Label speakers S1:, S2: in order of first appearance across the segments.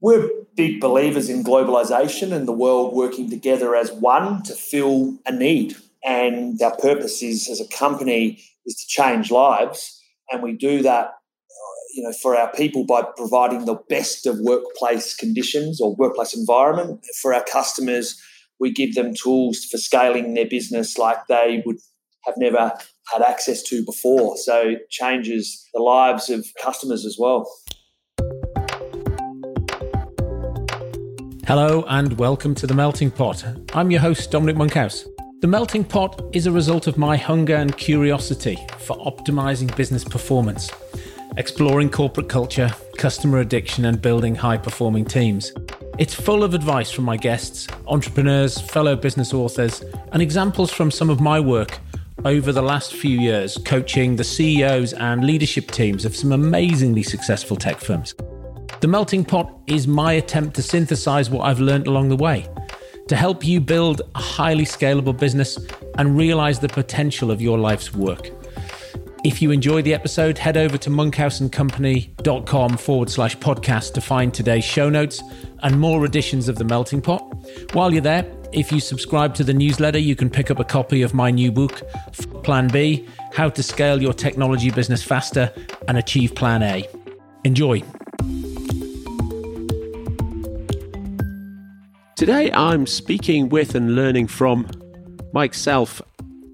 S1: We're big believers in globalization and the world working together as one to fill a need. And our purpose is as a company is to change lives. And we do that you know, for our people by providing the best of workplace conditions or workplace environment. For our customers, we give them tools for scaling their business like they would have never had access to before. So it changes the lives of customers as well.
S2: Hello and welcome to The Melting Pot. I'm your host, Dominic Monkhouse. The Melting Pot is a result of my hunger and curiosity for optimizing business performance, exploring corporate culture, customer addiction, and building high performing teams. It's full of advice from my guests, entrepreneurs, fellow business authors, and examples from some of my work over the last few years coaching the CEOs and leadership teams of some amazingly successful tech firms. The Melting Pot is my attempt to synthesize what I've learned along the way to help you build a highly scalable business and realize the potential of your life's work. If you enjoy the episode, head over to monkhouseandcompany.com forward slash podcast to find today's show notes and more editions of The Melting Pot. While you're there, if you subscribe to the newsletter, you can pick up a copy of my new book, Plan B How to Scale Your Technology Business Faster and Achieve Plan A. Enjoy. Today I'm speaking with and learning from Mike Selfe.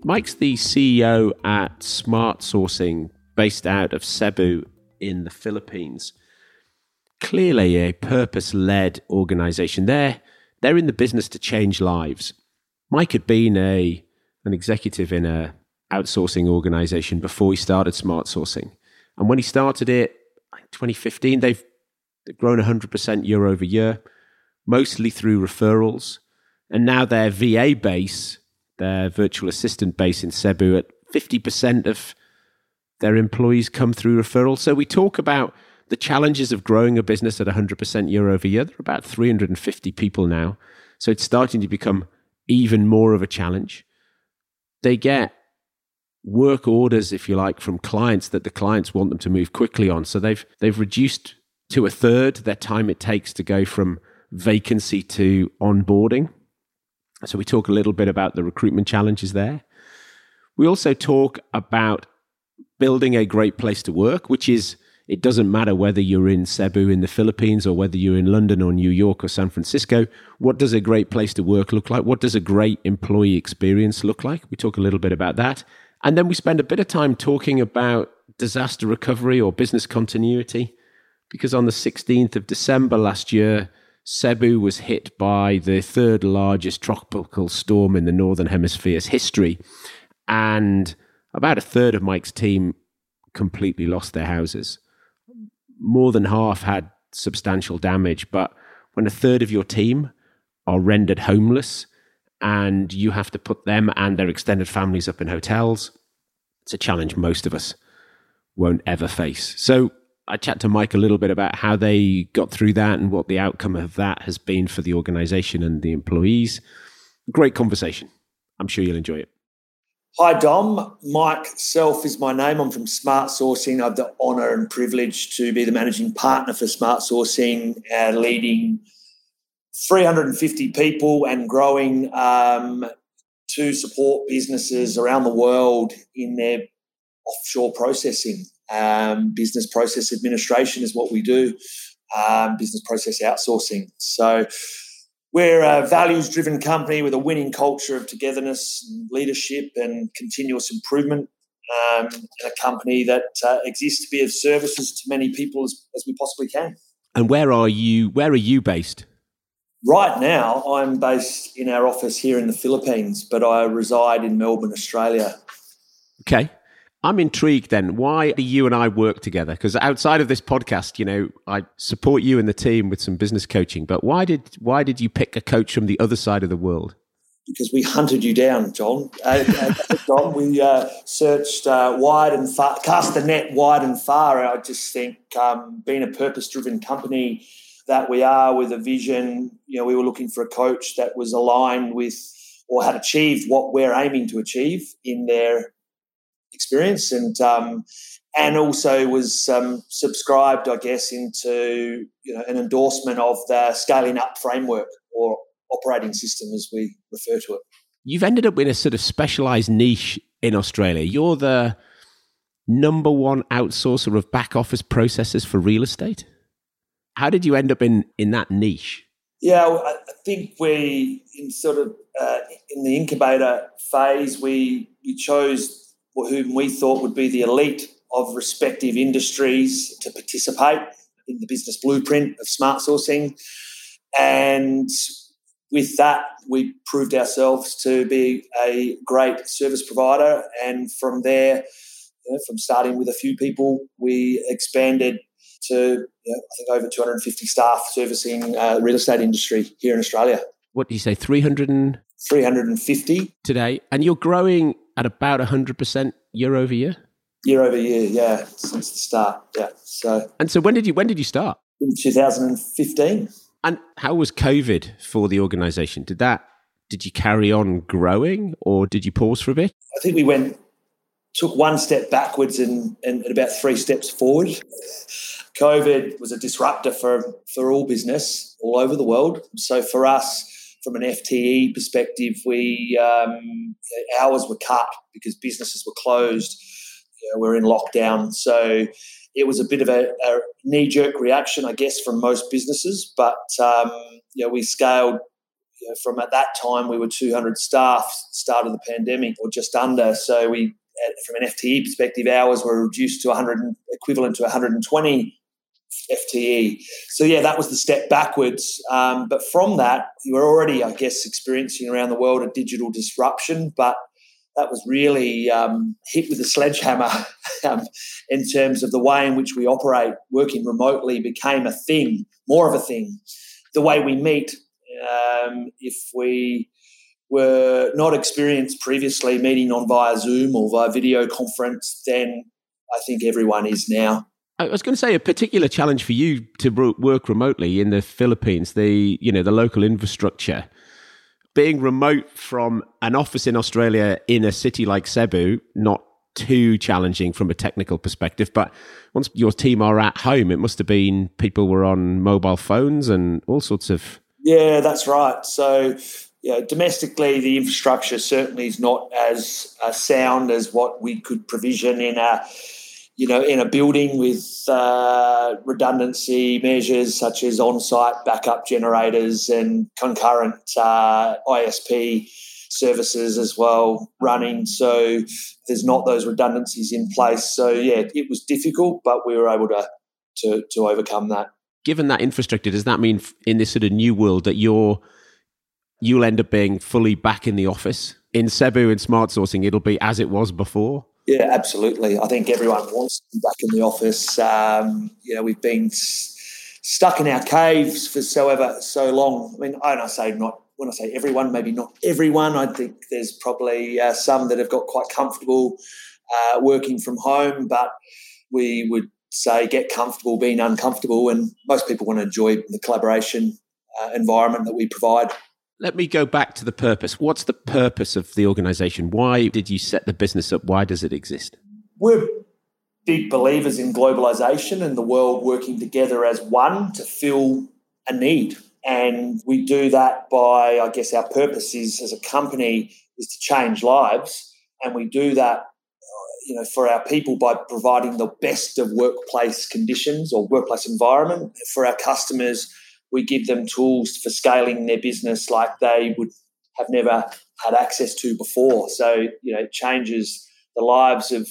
S2: Mike's the CEO at Smartsourcing, based out of Cebu in the Philippines. Clearly a purpose led organization. They're, they're in the business to change lives. Mike had been a, an executive in a outsourcing organization before he started Smartsourcing. And when he started it in 2015, they've grown 100% year over year mostly through referrals. And now their VA base, their virtual assistant base in Cebu, at 50% of their employees come through referrals. So we talk about the challenges of growing a business at 100% year over year. There are about 350 people now. So it's starting to become even more of a challenge. They get work orders, if you like, from clients that the clients want them to move quickly on. So they've they've reduced to a third their time it takes to go from vacancy to onboarding. So we talk a little bit about the recruitment challenges there. We also talk about building a great place to work, which is it doesn't matter whether you're in Cebu in the Philippines or whether you're in London or New York or San Francisco. What does a great place to work look like? What does a great employee experience look like? We talk a little bit about that. And then we spend a bit of time talking about disaster recovery or business continuity. Because on the 16th of December last year, Cebu was hit by the third largest tropical storm in the Northern Hemisphere's history. And about a third of Mike's team completely lost their houses. More than half had substantial damage. But when a third of your team are rendered homeless and you have to put them and their extended families up in hotels, it's a challenge most of us won't ever face. So I chat to Mike a little bit about how they got through that and what the outcome of that has been for the organization and the employees. Great conversation. I'm sure you'll enjoy it.
S1: Hi, Dom. Mike Selfe is my name. I'm from Smartsourcing. I have the honour and privilege to be the managing partner for Smartsourcing, uh, leading 350 people and growing um, to support businesses around the world in their offshore processing. Um, business process administration is what we do, um, business process outsourcing. So we're a values driven company with a winning culture of togetherness, and leadership, and continuous improvement. Um, and a company that uh, exists to be of services to many people as, as we possibly can.
S2: And where are you? Where are you based?
S1: Right now, I'm based in our office here in the Philippines, but I reside in Melbourne, Australia.
S2: Okay. I'm intrigued then. Why do you and I work together? Because outside of this podcast, you know, I support you and the team with some business coaching. But why did why did you pick a coach from the other side of the world?
S1: Because we hunted you down, Dom. Uh, uh, Dom, we uh, searched uh, wide and far, cast the net wide and far. I just think um, being a purpose-driven company that we are with a vision, you know, we were looking for a coach that was aligned with or had achieved what we're aiming to achieve in their experience and um, and also was um, subscribed, I guess, into you know an endorsement of the scaling up framework or operating system, as we refer to it.
S2: You've ended up in a sort of specialized niche in Australia. You're the number one outsourcer of back office processes for real estate. How did you end up in in that niche?
S1: Yeah, I think we in sort of uh, in the incubator phase, we we chose whom we thought would be the elite of respective industries to participate in the business blueprint of Smartsourcing. And with that, we proved ourselves to be a great service provider. And from there, you know, from starting with a few people, we expanded to you know, I think over 250 staff servicing uh, real estate industry here in Australia.
S2: What do you say, 300 and
S1: 350
S2: today, and you're growing at about 100% year over year
S1: year over year, yeah, since the start. Yeah. So
S2: And so when did you when did you start?
S1: In 2015.
S2: And how was COVID for the organization? Did that did you carry on growing or did you pause for a bit?
S1: I think we went took one step backwards and, and about three steps forward. COVID was a disruptor for, for all business all over the world. So for us, from an FTE perspective, we um, hours were cut because businesses were closed you know, we're in lockdown. So it was a bit of a, a knee jerk reaction, I guess, from most businesses. But um, you know, we scaled you know, from at that time we were 200 staff start of the pandemic or just under. So we, from an FTE perspective, hours were reduced to 100 equivalent to 120 FTE. So yeah, that was the step backwards. Um, but from that, you were already, I guess, experiencing around the world a digital disruption, but that was really um, hit with a sledgehammer um, in terms of the way in which we operate. Working remotely became a thing, more of a thing. The way we meet, um, if we were not experienced previously meeting on via Zoom or via video conference, then I think everyone is now.
S2: I was going to say a particular challenge for you to work remotely in the Philippines. The you know the local infrastructure being remote from an office in Australia in a city like Cebu, not too challenging from a technical perspective. But once your team are at home, it must have been people were on mobile phones and all sorts of.
S1: Yeah, that's right. So, domestically, the infrastructure certainly is not as uh, sound as what we could provision in a you know, in a building with uh, redundancy measures such as on-site backup generators and concurrent uh, ISP services as well running. So there's not those redundancies in place. So yeah, it was difficult, but we were able to to, to overcome that.
S2: Given that infrastructure, does that mean in this sort of new world that you're you'll end up being fully back in the office in Cebu and Smartsourcing? It'll be as it was before.
S1: Yeah, absolutely. I think everyone wants to be back in the office. Um, you know, we've been s- stuck in our caves for so ever so long. I mean, I say not when I say everyone, maybe not everyone. I think there's probably uh, some that have got quite comfortable uh, working from home, but we would say get comfortable being uncomfortable, and most people want to enjoy the collaboration uh, environment that we provide.
S2: Let me go back to the purpose. What's the purpose of the organization? Why did you set the business up? Why does it exist?
S1: We're big believers in globalization and the world working together as one to fill a need. And we do that by, I guess, our purpose is as a company is to change lives. And we do that, you know, for our people by providing the best of workplace conditions or workplace environment. For our customers, we give them tools for scaling their business like they would have never had access to before. So, you know, it changes the lives of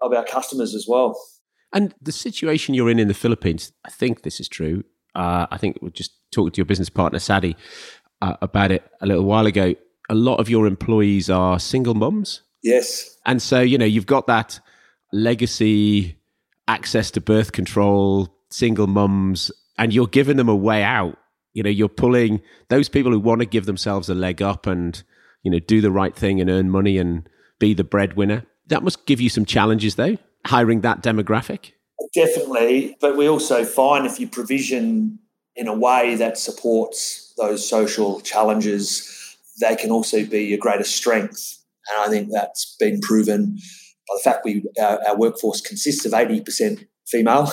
S1: of our customers as well.
S2: And the situation you're in in the Philippines, I think this is true. Uh, I think we just talked to your business partner, Sadi, uh, about it a little while ago. A lot of your employees are single mums.
S1: Yes.
S2: And so, you know, you've got that legacy access to birth control, single mums, and you're giving them a way out. You know, you're pulling those people who want to give themselves a leg up and, you know, do the right thing and earn money and be the breadwinner. That must give you some challenges, though, hiring that demographic.
S1: Definitely. But we also find if you provision in a way that supports those social challenges, they can also be your greatest strength. And I think that's been proven by the fact we our, our workforce consists of 80% female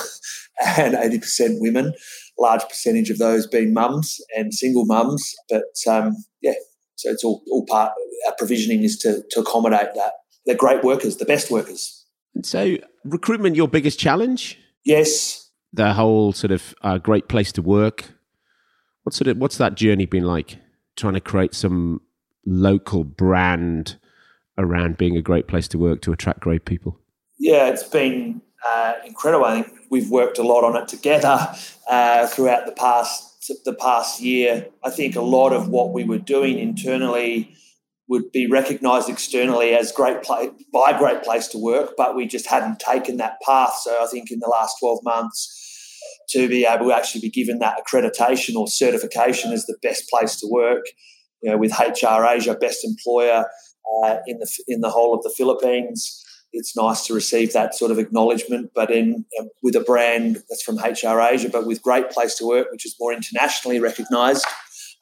S1: and 80% women, large percentage of those being mums and single mums. But um, yeah, so it's all, all part, our provisioning is to, to accommodate that. They're great workers, the best workers.
S2: And so, recruitment, your biggest challenge?
S1: Yes.
S2: The whole sort of uh, great place to work. What's sort of what's that journey been like? Trying to create some local brand around being a great place to work to attract great people.
S1: Yeah, it's been uh, incredible. I think we've worked a lot on it together uh, throughout the past the past year. I think a lot of what we were doing internally would be recognised externally as great play by great place to work, but we just hadn't taken that path. So I think in the last 12 months to be able to actually be given that accreditation or certification as the best place to work, you know, with HR Asia best employer uh, in the in the whole of the Philippines. It's nice to receive that sort of acknowledgement, but in um, with a brand that's from HR Asia, but with Great Place to Work, which is more internationally recognised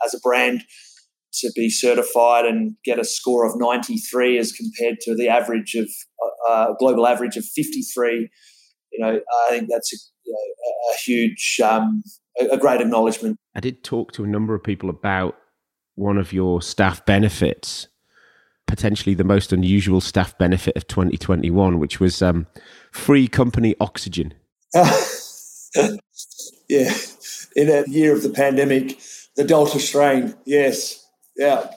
S1: as a brand to be certified and get a score of 93 as compared to the average of uh, uh global average of 53 you know i think that's a, you know, a huge um, a, a great acknowledgement.
S2: I did talk to a number of people about one of your staff benefits potentially the most unusual staff benefit of 2021 which was um, free company oxygen.
S1: Yeah. In a year of the pandemic the delta strain yes. Yeah,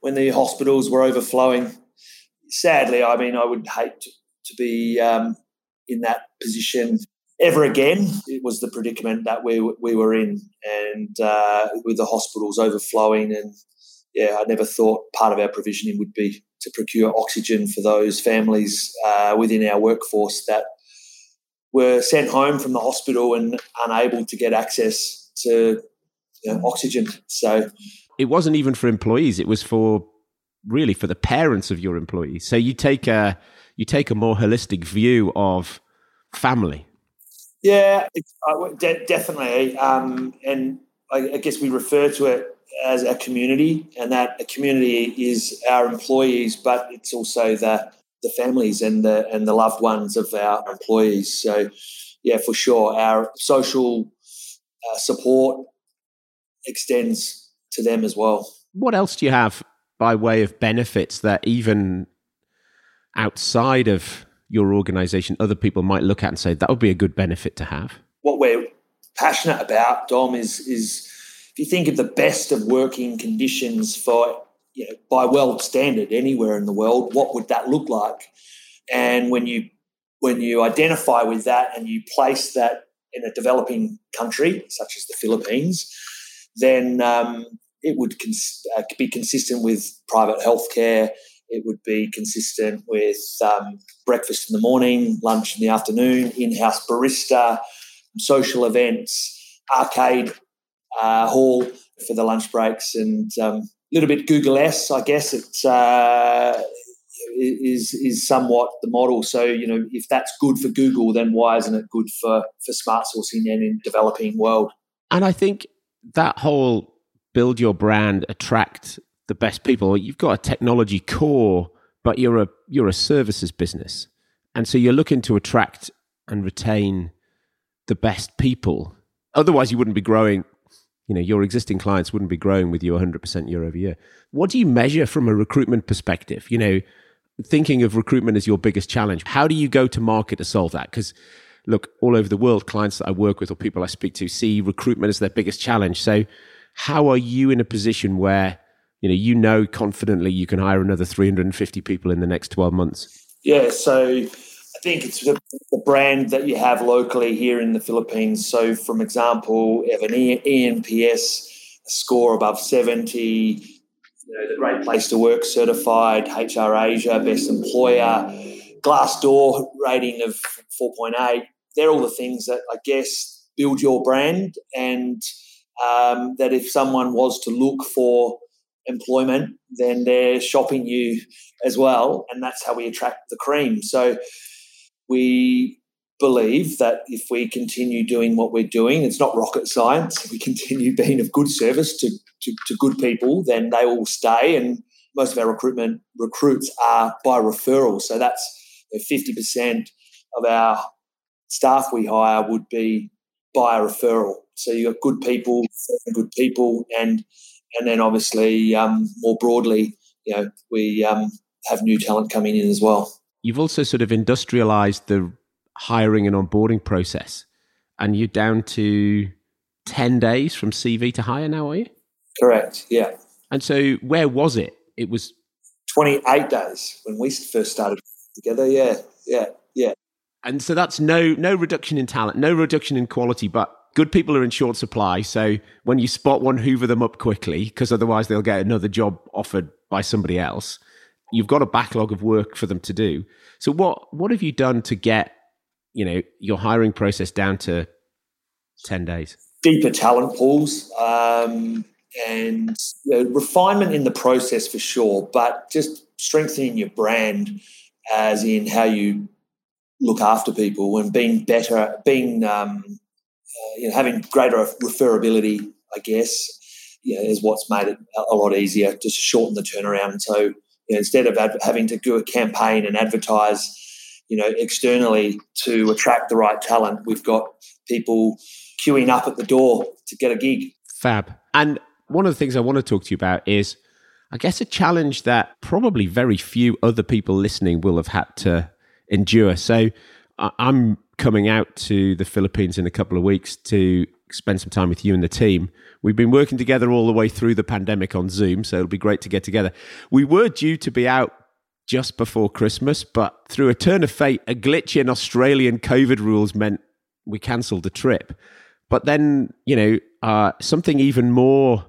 S1: when the hospitals were overflowing. Sadly, I mean, I would hate to, to be um, in that position ever again. It was the predicament that we we were in, and uh, with the hospitals overflowing, and yeah, I never thought part of our provisioning would be to procure oxygen for those families uh, within our workforce that were sent home from the hospital and unable to get access to you know, oxygen. So
S2: it wasn't even for employees; it was for really for the parents of your employees. So you take a you take a more holistic view of family.
S1: Yeah, uh, de- definitely, um, and I, I guess we refer to it as a community, and that a community is our employees, but it's also the the families and the and the loved ones of our employees. So, yeah, for sure, our social uh, support extends to them as well.
S2: What else do you have by way of benefits that even outside of your organization, other people might look at and say that would be a good benefit to have?
S1: What we're passionate about, Dom, is is if you think of the best of working conditions for you know by world standard anywhere in the world, what would that look like? And when you when you identify with that and you place that in a developing country such as the Philippines, then um, it would cons- uh, be consistent with private healthcare. It would be consistent with um, breakfast in the morning, lunch in the afternoon, in-house barista, social events, arcade uh, hall for the lunch breaks, and um, a little bit Google S, I guess. it's uh, is is somewhat the model. So you know, if that's good for Google, then why isn't it good for for Smartsourcing and in developing world?
S2: And I think that whole build your brand, attract the best people. You've got a technology core, but you're a you're a services business, and so you're looking to attract and retain the best people. Otherwise, you wouldn't be growing. You know, your existing clients wouldn't be growing with you 100% year over year. What do you measure from a recruitment perspective? You know, thinking of recruitment as your biggest challenge. How do you go to market to solve that? Because look, all over the world, clients that I work with or people I speak to see recruitment as their biggest challenge. So how are you in a position where you know you know confidently you can hire another 350 people in the next 12 months?
S1: Yeah, so I think it's the, the brand that you have locally here in the Philippines. So, from example, have an ENPS score above 70, you know, the Great Place to Work certified, HR Asia Best Employer, Glassdoor rating of 4.8. They're all the things that I guess build your brand and um, that if someone was to look for employment, then they're shopping you as well. And that's how we attract the cream. So we believe that if we continue doing what we're doing, it's not rocket science. If we continue being of good service to, to, to good people, then they will stay. And most of our recruitment recruits are by referral. So that's fifty percent of our staff we hire would be by a referral. So you've got good people, good people, and and then obviously um, more broadly, you know, we um, have new talent coming in as well.
S2: You've also sort of industrialized the hiring and onboarding process, and you're down to ten days from CV to hire now, are you?
S1: Correct. Yeah.
S2: And so, where was it? It was
S1: 28 days when we first started together. Yeah, yeah, yeah.
S2: And so that's no no reduction in talent, no reduction in quality, but good people are in short supply. So when you spot one, hoover them up quickly because otherwise they'll get another job offered by somebody else. You've got a backlog of work for them to do. So what what have you done to get you know your hiring process down to ten days?
S1: Deeper talent pools. Um, and you know, refinement in the process for sure, but just strengthening your brand as in how you look after people and being better, being um, uh, you know having greater referability, I guess, know, is what's made it a lot easier to shorten the turnaround. So you know, instead of ad- having to do a campaign and advertise, you know, externally to attract the right talent, we've got people queuing up at the door to get a gig.
S2: Fab. And one of the things I want to talk to you about is, I guess, a challenge that probably very few other people listening will have had to endure. So I'm coming out to the Philippines in a couple of weeks to spend some time with you and the team. We've been working together all the way through the pandemic on Zoom, so it'll be great to get together. We were due to be out just before Christmas, but through a turn of fate, a glitch in Australian COVID rules meant we cancelled the trip. But then, you know, uh, something even more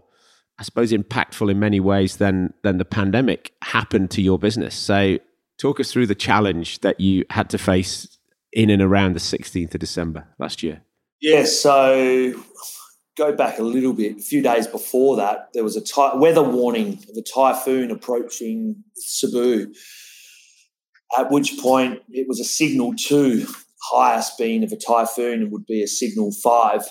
S2: I suppose, impactful in many ways than than the pandemic happened to your business. So, talk us through the challenge that you had to face in and around the 16th of December last year.
S1: Yeah, so go back a little bit. A few days before that, there was a ty- weather warning of a typhoon approaching Cebu. At which point, it was a signal two. Highest being of a typhoon would be a signal five,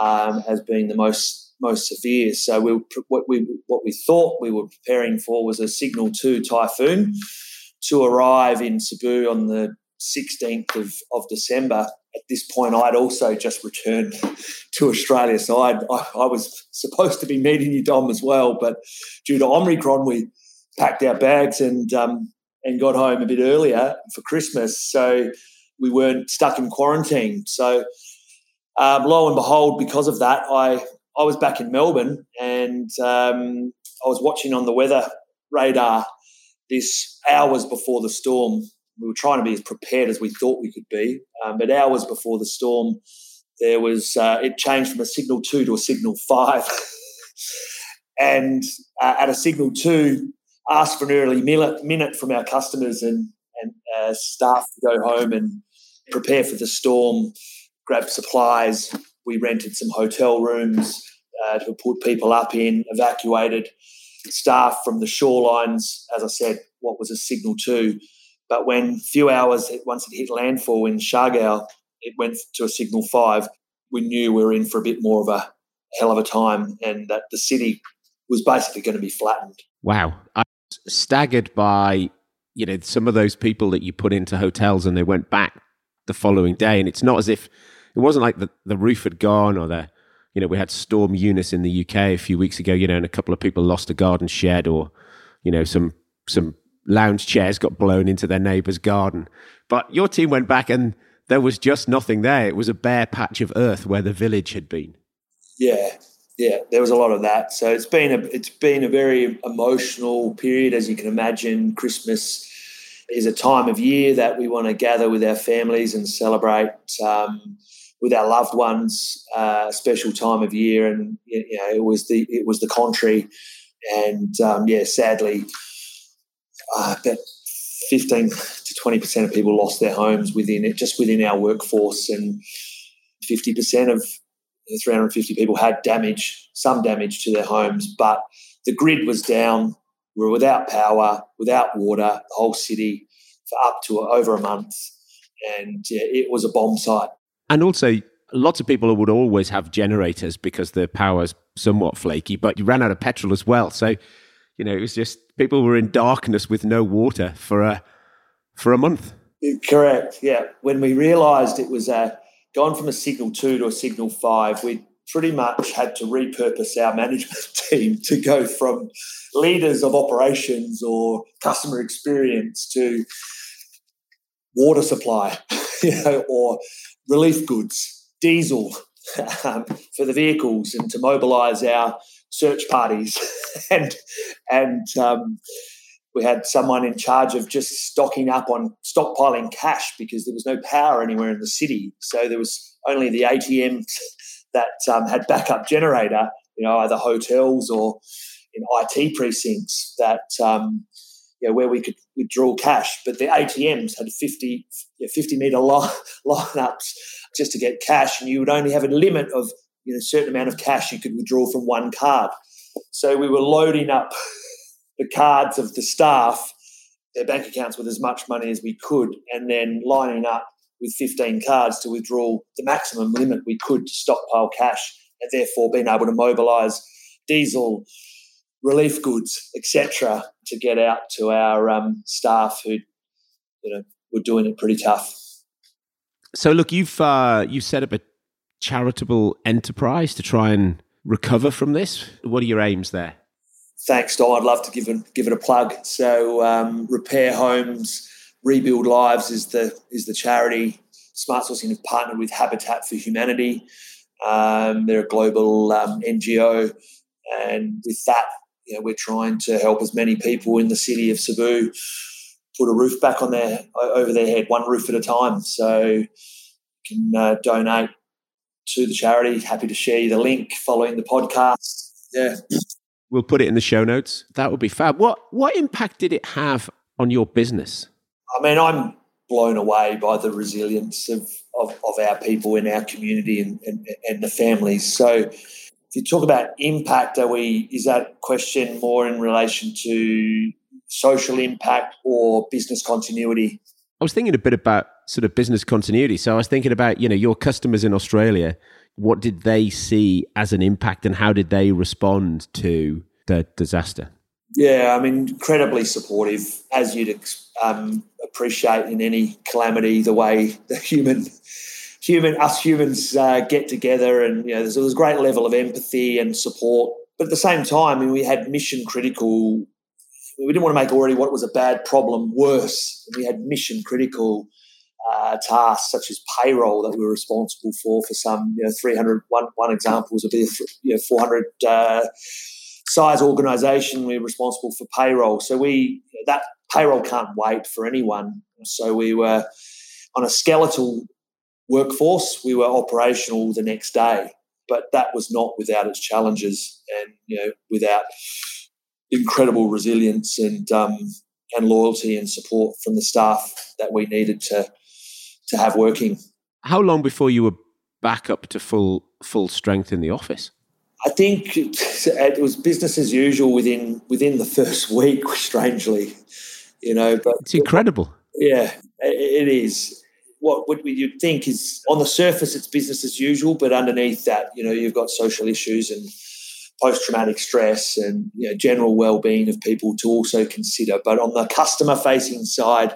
S1: um, as being the most most severe. So we what we what we thought we were preparing for was a signal two typhoon to arrive in Cebu on the 16th of, of December. At this point, I'd also just returned to Australia, so I'd, I, I was supposed to be meeting you, Dom, as well. But due to Omicron, we packed our bags and um, and got home a bit earlier for Christmas, so we weren't stuck in quarantine. So um, lo and behold, because of that, I I was back in Melbourne and um, I was watching on the weather radar this hours before the storm. We were trying to be as prepared as we thought we could be, um, but hours before the storm, there was uh, it changed from a signal two to a signal five, and uh, at a signal two, asked for an early minute, from our customers and and uh, staff to go home and prepare for the storm, grab supplies, we rented some hotel rooms uh, to put people up in, evacuated staff from the shorelines. As I said, what was a signal two. But when few hours, once it hit landfall in Siargao, it went to a signal five. We knew we were in for a bit more of a hell of a time and that the city was basically going to be flattened.
S2: Wow. I'm staggered by, you know, some of those people that you put into hotels and they went back the following day. And it's not as if it wasn't like the, the roof had gone or the, you know, we had Storm Eunice in the UK a few weeks ago, you know, and a couple of people lost a garden shed or, you know, some, some lounge chairs got blown into their neighbour's garden. But your team went back and there was just nothing there. It was a bare patch of earth where the village had been.
S1: Yeah, yeah, there was a lot of that. So it's been a it's been a very emotional period, as you can imagine. Christmas is a time of year that we want to gather with our families and celebrate. Um, with our loved ones, uh, special time of year, and you know it was the it was the contrary, and um, yeah, sadly, uh, about fifteen to twenty percent of people lost their homes within it, just within our workforce, and fifty percent of 350 people had damage, some damage to their homes, but the grid was down. We were without power, without water, the whole city for up to over a month, and yeah, it was a bomb site.
S2: And also, lots of people would always have generators because the power's somewhat flaky, but you ran out of petrol as well. So, you know, it was just people were in darkness with no water for a for a month.
S1: Correct. Yeah. When we realised it was uh, gone from a signal two to a signal five, we pretty much had to repurpose our management team to go from leaders of operations or customer experience to water supply, you know, or relief goods, diesel um, for the vehicles, and to mobilise our search parties, and and um, we had someone in charge of just stocking up on stockpiling cash because there was no power anywhere in the city, so there was only the ATMs that um, had backup generator, you know, either hotels or in IT precincts that um, you know, where we could withdraw cash. But the ATMs had 50, 50 meter line, lineups just to get cash, and you would only have a limit of you know a certain amount of cash you could withdraw from one card. So we were loading up the cards of the staff, their bank accounts with as much money as we could, and then lining up with 15 cards to withdraw the maximum limit we could to stockpile cash, and therefore being able to mobilise diesel, relief goods, etc., to get out to our um, staff who, you know, were doing it pretty tough.
S2: So, look, you've uh, you've set up a charitable enterprise to try and recover from this. What are your aims there?
S1: Thanks, Dom. I'd love to give it give it a plug. So, um, repair homes, rebuild lives is the is the charity. Smartsourcing have partnered with Habitat for Humanity. Um, they're a global um, NGO, and with that, you know, we're trying to help as many people in the city of Cebu put a roof back on their over their head, one roof at a time. So you can uh, donate to the charity. Happy to share you the link following the podcast. Yeah.
S2: We'll put it in the show notes. That would be fab. What what impact did it have on your business?
S1: I mean, I'm blown away by the resilience of, of, of our people in our community and, and, and the families. So if you talk about impact, are we is that question more in relation to social impact or business continuity?
S2: I was thinking a bit about sort of business continuity. So I was thinking about, you know, your customers in Australia, what did they see as an impact and how did they respond to the disaster?
S1: Yeah, I mean, incredibly supportive, as you'd um, appreciate in any calamity, the way the human human us humans uh, get together, and you know, there's, there's a great level of empathy and support. But at the same time, I mean, we had mission critical. We didn't want to make already what was a bad problem worse. We had mission critical uh, tasks such as payroll that we were responsible for for some you know 300 one, one example was a bit you know 400 uh, size organization we're responsible for payroll so we that payroll can't wait for anyone so we were on a skeletal workforce. We were operational the next day, but that was not without its challenges and you know without incredible resilience and um, and loyalty and support from the staff that we needed to to have working.
S2: How long before you were back up to full full strength in the office?
S1: I think it was business as usual within within the first week. Strangely, you know, but
S2: it's incredible.
S1: Yeah, it is what what you'd think is on the surface it's business as usual, but underneath that, you know, you've got social issues and post traumatic stress and you know, general well being of people to also consider. But on the customer facing side,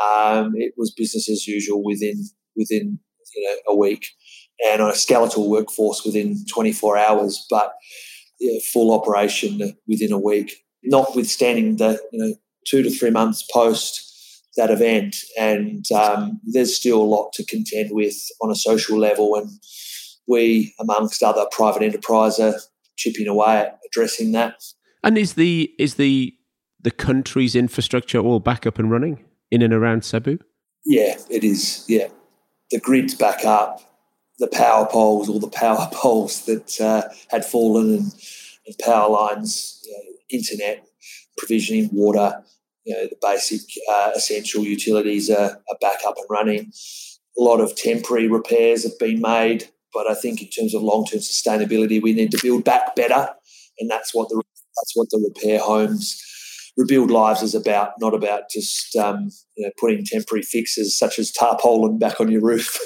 S1: um, it was business as usual within within you know a week, and on a skeletal workforce within 24 hours, but yeah, full operation within a week. Notwithstanding the you know two to three months post that event. And um, there's still a lot to contend with on a social level. And we, amongst other private enterprise, are chipping away at addressing that.
S2: And is the is the the country's infrastructure all back up and running in and around Cebu?
S1: Yeah, it is. Yeah, the grid's back up. The power poles, all the power poles that uh, had fallen, and, and power lines, you know, internet provisioning, water, you know, the basic uh, essential utilities are, are back up and running. A lot of temporary repairs have been made, but I think in terms of long term sustainability, we need to build back better, and that's what the that's what the repair homes, rebuild lives is about. Not about just um, you know putting temporary fixes such as tarpaulin back on your roof.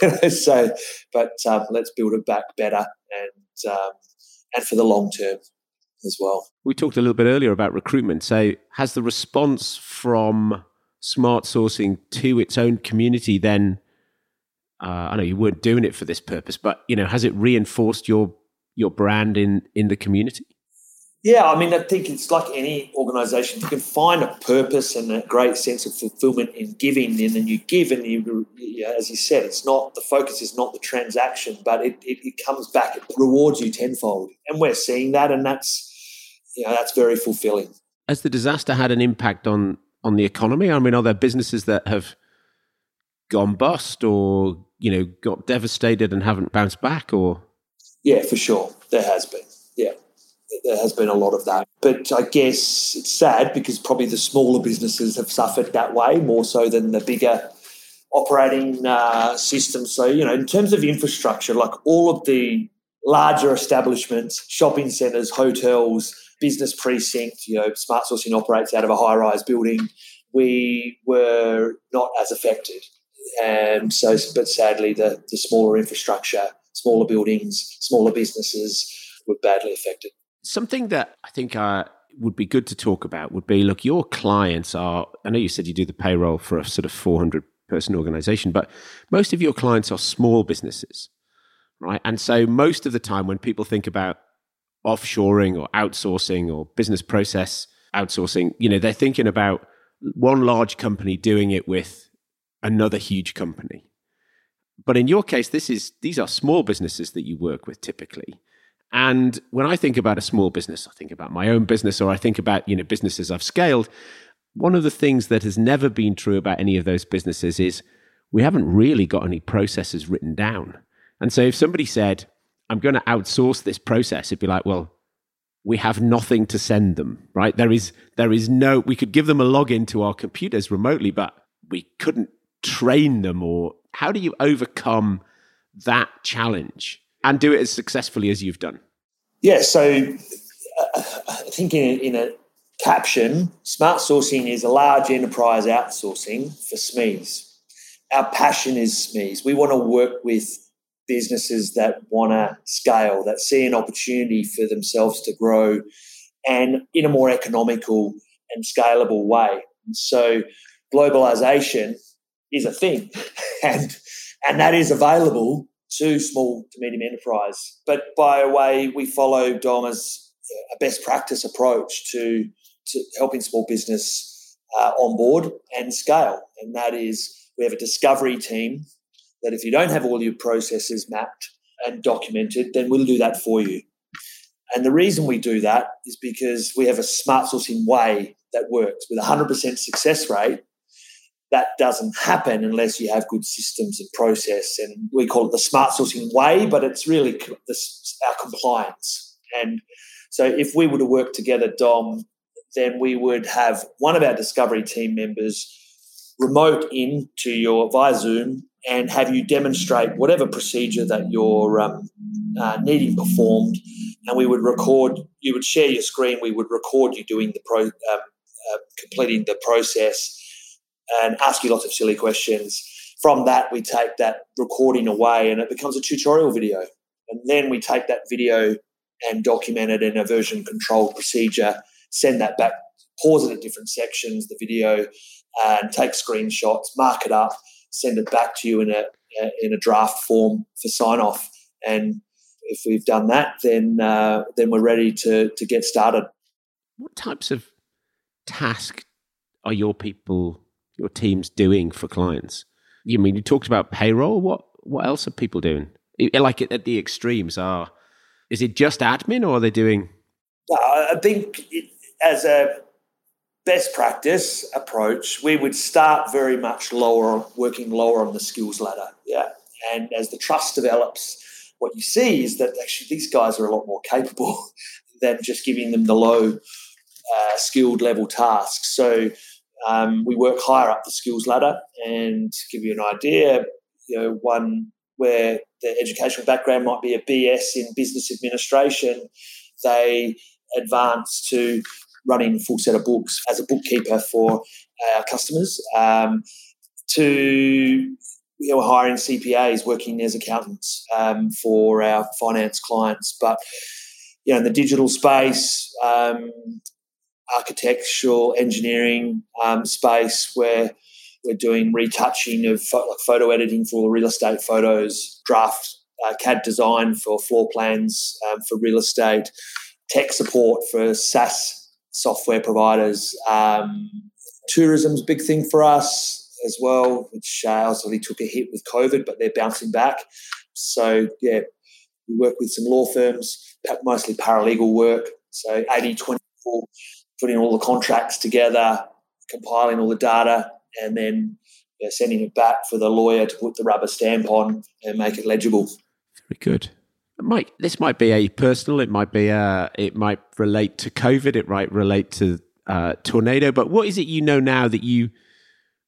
S1: so, but um, let's build it back better and um, and for the long term as well.
S2: We talked a little bit earlier about recruitment. So, has the response from Smartsourcing to its own community then uh, I know you weren't doing it for this purpose, but you know, has it reinforced your your brand in in the community?
S1: Yeah, I mean, I think it's like any organisation. You can find a purpose and a great sense of fulfilment in giving, and then you give, and you, as you said, it's not the focus is not the transaction, but it, it, it comes back, it rewards you tenfold, and we're seeing that, and that's you know that's very fulfilling.
S2: Has the disaster had an impact on on the economy? I mean, are there businesses that have gone bust, or you know, got devastated and haven't bounced back, or
S1: yeah, for sure, there has been. Yeah there has been a lot of that. But I guess it's sad because probably the smaller businesses have suffered that way more so than the bigger operating uh, systems. So, you know, in terms of infrastructure, like all of the larger establishments, shopping centres, hotels, business precinct, you know, Smartsourcing operates out of a high rise building. We were not as affected. So, but sadly, the, the smaller infrastructure, smaller buildings, smaller businesses were badly affected
S2: something that I think uh, would be good to talk about would be look, your clients are, I know you said you do the payroll for a sort of 400 person organization, but most of your clients are small businesses, right? And so most of the time when people think about offshoring or outsourcing or business process outsourcing, you know, they're thinking about one large company doing it with another huge company. But in your case, this is these are small businesses that you work with typically. And when I think about a small business, I think about my own business or I think about, you know, businesses I've scaled. One of the things that has never been true about any of those businesses is we haven't really got any processes written down. And so if somebody said, I'm going to outsource this process, it'd be like, well, we have nothing to send them, right? There is there is no we could give them a login to our computers remotely, but we couldn't train them or how do you overcome that challenge? and do it as successfully as you've done?
S1: Yeah, so uh, I think in, in a caption, Smartsourcing is a large enterprise outsourcing for SMEs. Our passion is SMEs. We want to work with businesses that want to scale, that see an opportunity for themselves to grow and in a more economical and scalable way. And so globalization is a thing and and that is available to small to medium enterprise. But by a way, we follow DOM's a best practice approach to, to helping small business uh, onboard and scale. And that is we have a discovery team that if you don't have all your processes mapped and documented, then we'll do that for you. And the reason we do that is because we have a Smartsourcing way that works with a 100% success rate that doesn't happen unless you have good systems and process. And we call it the Smartsourcing way, but it's really our compliance. And so if we were to work together, Dom, then we would have one of our discovery team members remote in to your via Zoom and have you demonstrate whatever procedure that you're um, uh, needing performed. And we would record, you would share your screen, we would record you doing the pro, um, uh, completing the process and ask you lots of silly questions. From that, we take that recording away and it becomes a tutorial video. And then we take that video and document it in a version controlled procedure, send that back, pause it at different sections, the video, and take screenshots, mark it up, send it back to you in a, in a draft form for sign off. And if we've done that, then uh, then we're ready to to get started.
S2: What types of task are your people your team's doing for clients? You mean you talked about payroll? What what else are people doing? Like at the extremes, are is it just admin, or are they doing?
S1: I think it, as a best practice approach, we would start very much lower, working lower on the skills ladder. Yeah, and as the trust develops, what you see is that actually these guys are a lot more capable than just giving them the low uh, skilled level tasks. So um, we work higher up the skills ladder and to give you an idea, you know, one where the educational background might be a BS in business administration, they advance to running a full set of books as a bookkeeper for our customers, um, to you know, hiring CPAs working as accountants um, for our finance clients. But you know, in the digital space, um, architectural engineering um, space where we're doing retouching of like photo editing for real estate photos, draft uh, CAD design for floor plans um, for real estate, tech support for SaaS software providers. Um, tourism's a big thing for us as well, which uh, obviously took a hit with COVID, but they're bouncing back. So, yeah, we work with some law firms, mostly paralegal work. So 80 24, putting all the contracts together, compiling all the data, and then you know, sending it back for the lawyer to put the rubber stamp on and make it legible.
S2: Very good. Mike, this might be a personal. It might be a. It might relate to COVID. It might relate to uh, tornado. But what is it you know now that you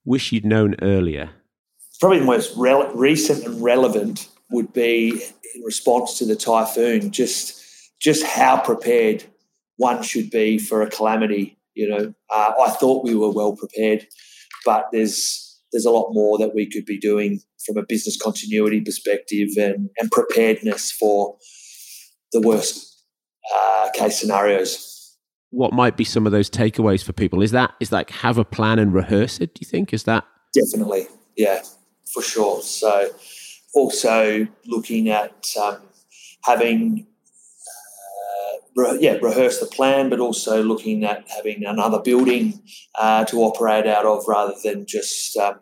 S2: wish you'd known earlier?
S1: Probably the most re- recent and relevant would be in response to the typhoon. Just just how prepared one should be for a calamity. You know, uh, I thought we were well prepared, but there's there's a lot more that we could be doing from a business continuity perspective and, and preparedness for the worst uh, case scenarios.
S2: What might be some of those takeaways for people? Is that is like have a plan and rehearse it? Do you think is that
S1: definitely? Yeah, for sure. So also looking at um, having yeah, rehearse the plan, but also looking at having another building uh, to operate out of rather than just um,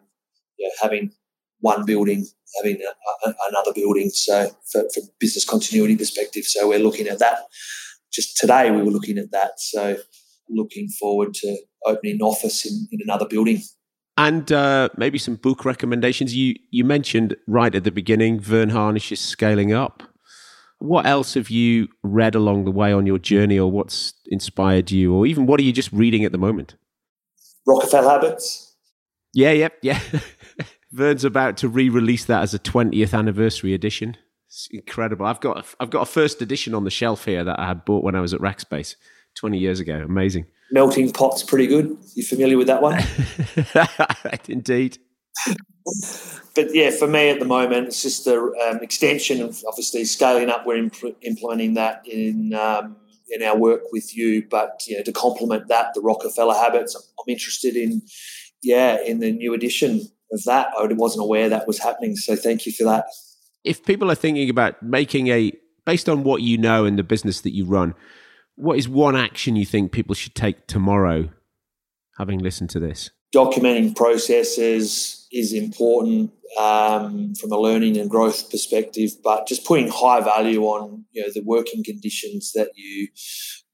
S1: having one building, having a, a, another building. So, for, for business continuity perspective, so we're looking at that. Just today, we were looking at that. So, looking forward to opening an office in, in another building.
S2: And uh, maybe some book recommendations. You you mentioned right at the beginning, Verne Harnish is scaling up. What else have you read along the way on your journey, or what's inspired you, or even what are you just reading at the moment?
S1: Rockefeller Habits.
S2: Yeah, yep, yeah. Verne's about to re-release that as a 20th anniversary edition. It's incredible. I've got a, I've got a first edition on the shelf here that I had bought when I was at Rackspace 20 years ago. Amazing.
S1: Melting Pot's pretty good. You familiar with that one?
S2: Indeed
S1: but yeah, for me at the moment, it's just the um, extension of obviously scaling up. We're impl- implementing that in um, in our work with you, but know, to complement that, the Rockefeller habits. I'm interested in, yeah, in the new edition of that. I wasn't aware that was happening, so thank you for that.
S2: If people are thinking about making a, based on what you know and the business that you run, what is one action you think people should take tomorrow, having listened to this?
S1: Documenting processes is important um, from a learning and growth perspective, but just putting high value on you know the working conditions that you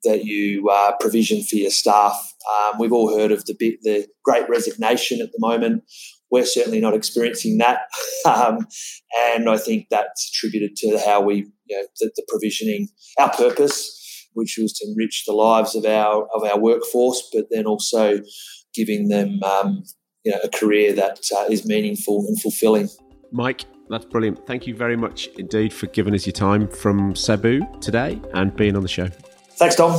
S1: that you uh, provision for your staff. Um, we've all heard of the bit, the Great Resignation at the moment. We're certainly not experiencing that, um, and I think that's attributed to how we you know the, the provisioning our purpose which was to enrich the lives of our of our workforce, but then also giving them um, you know, a career that uh, is meaningful and fulfilling.
S2: Mike, that's brilliant. Thank you very much indeed for giving us your time from Cebu today and being on the show.
S1: Thanks, Dom.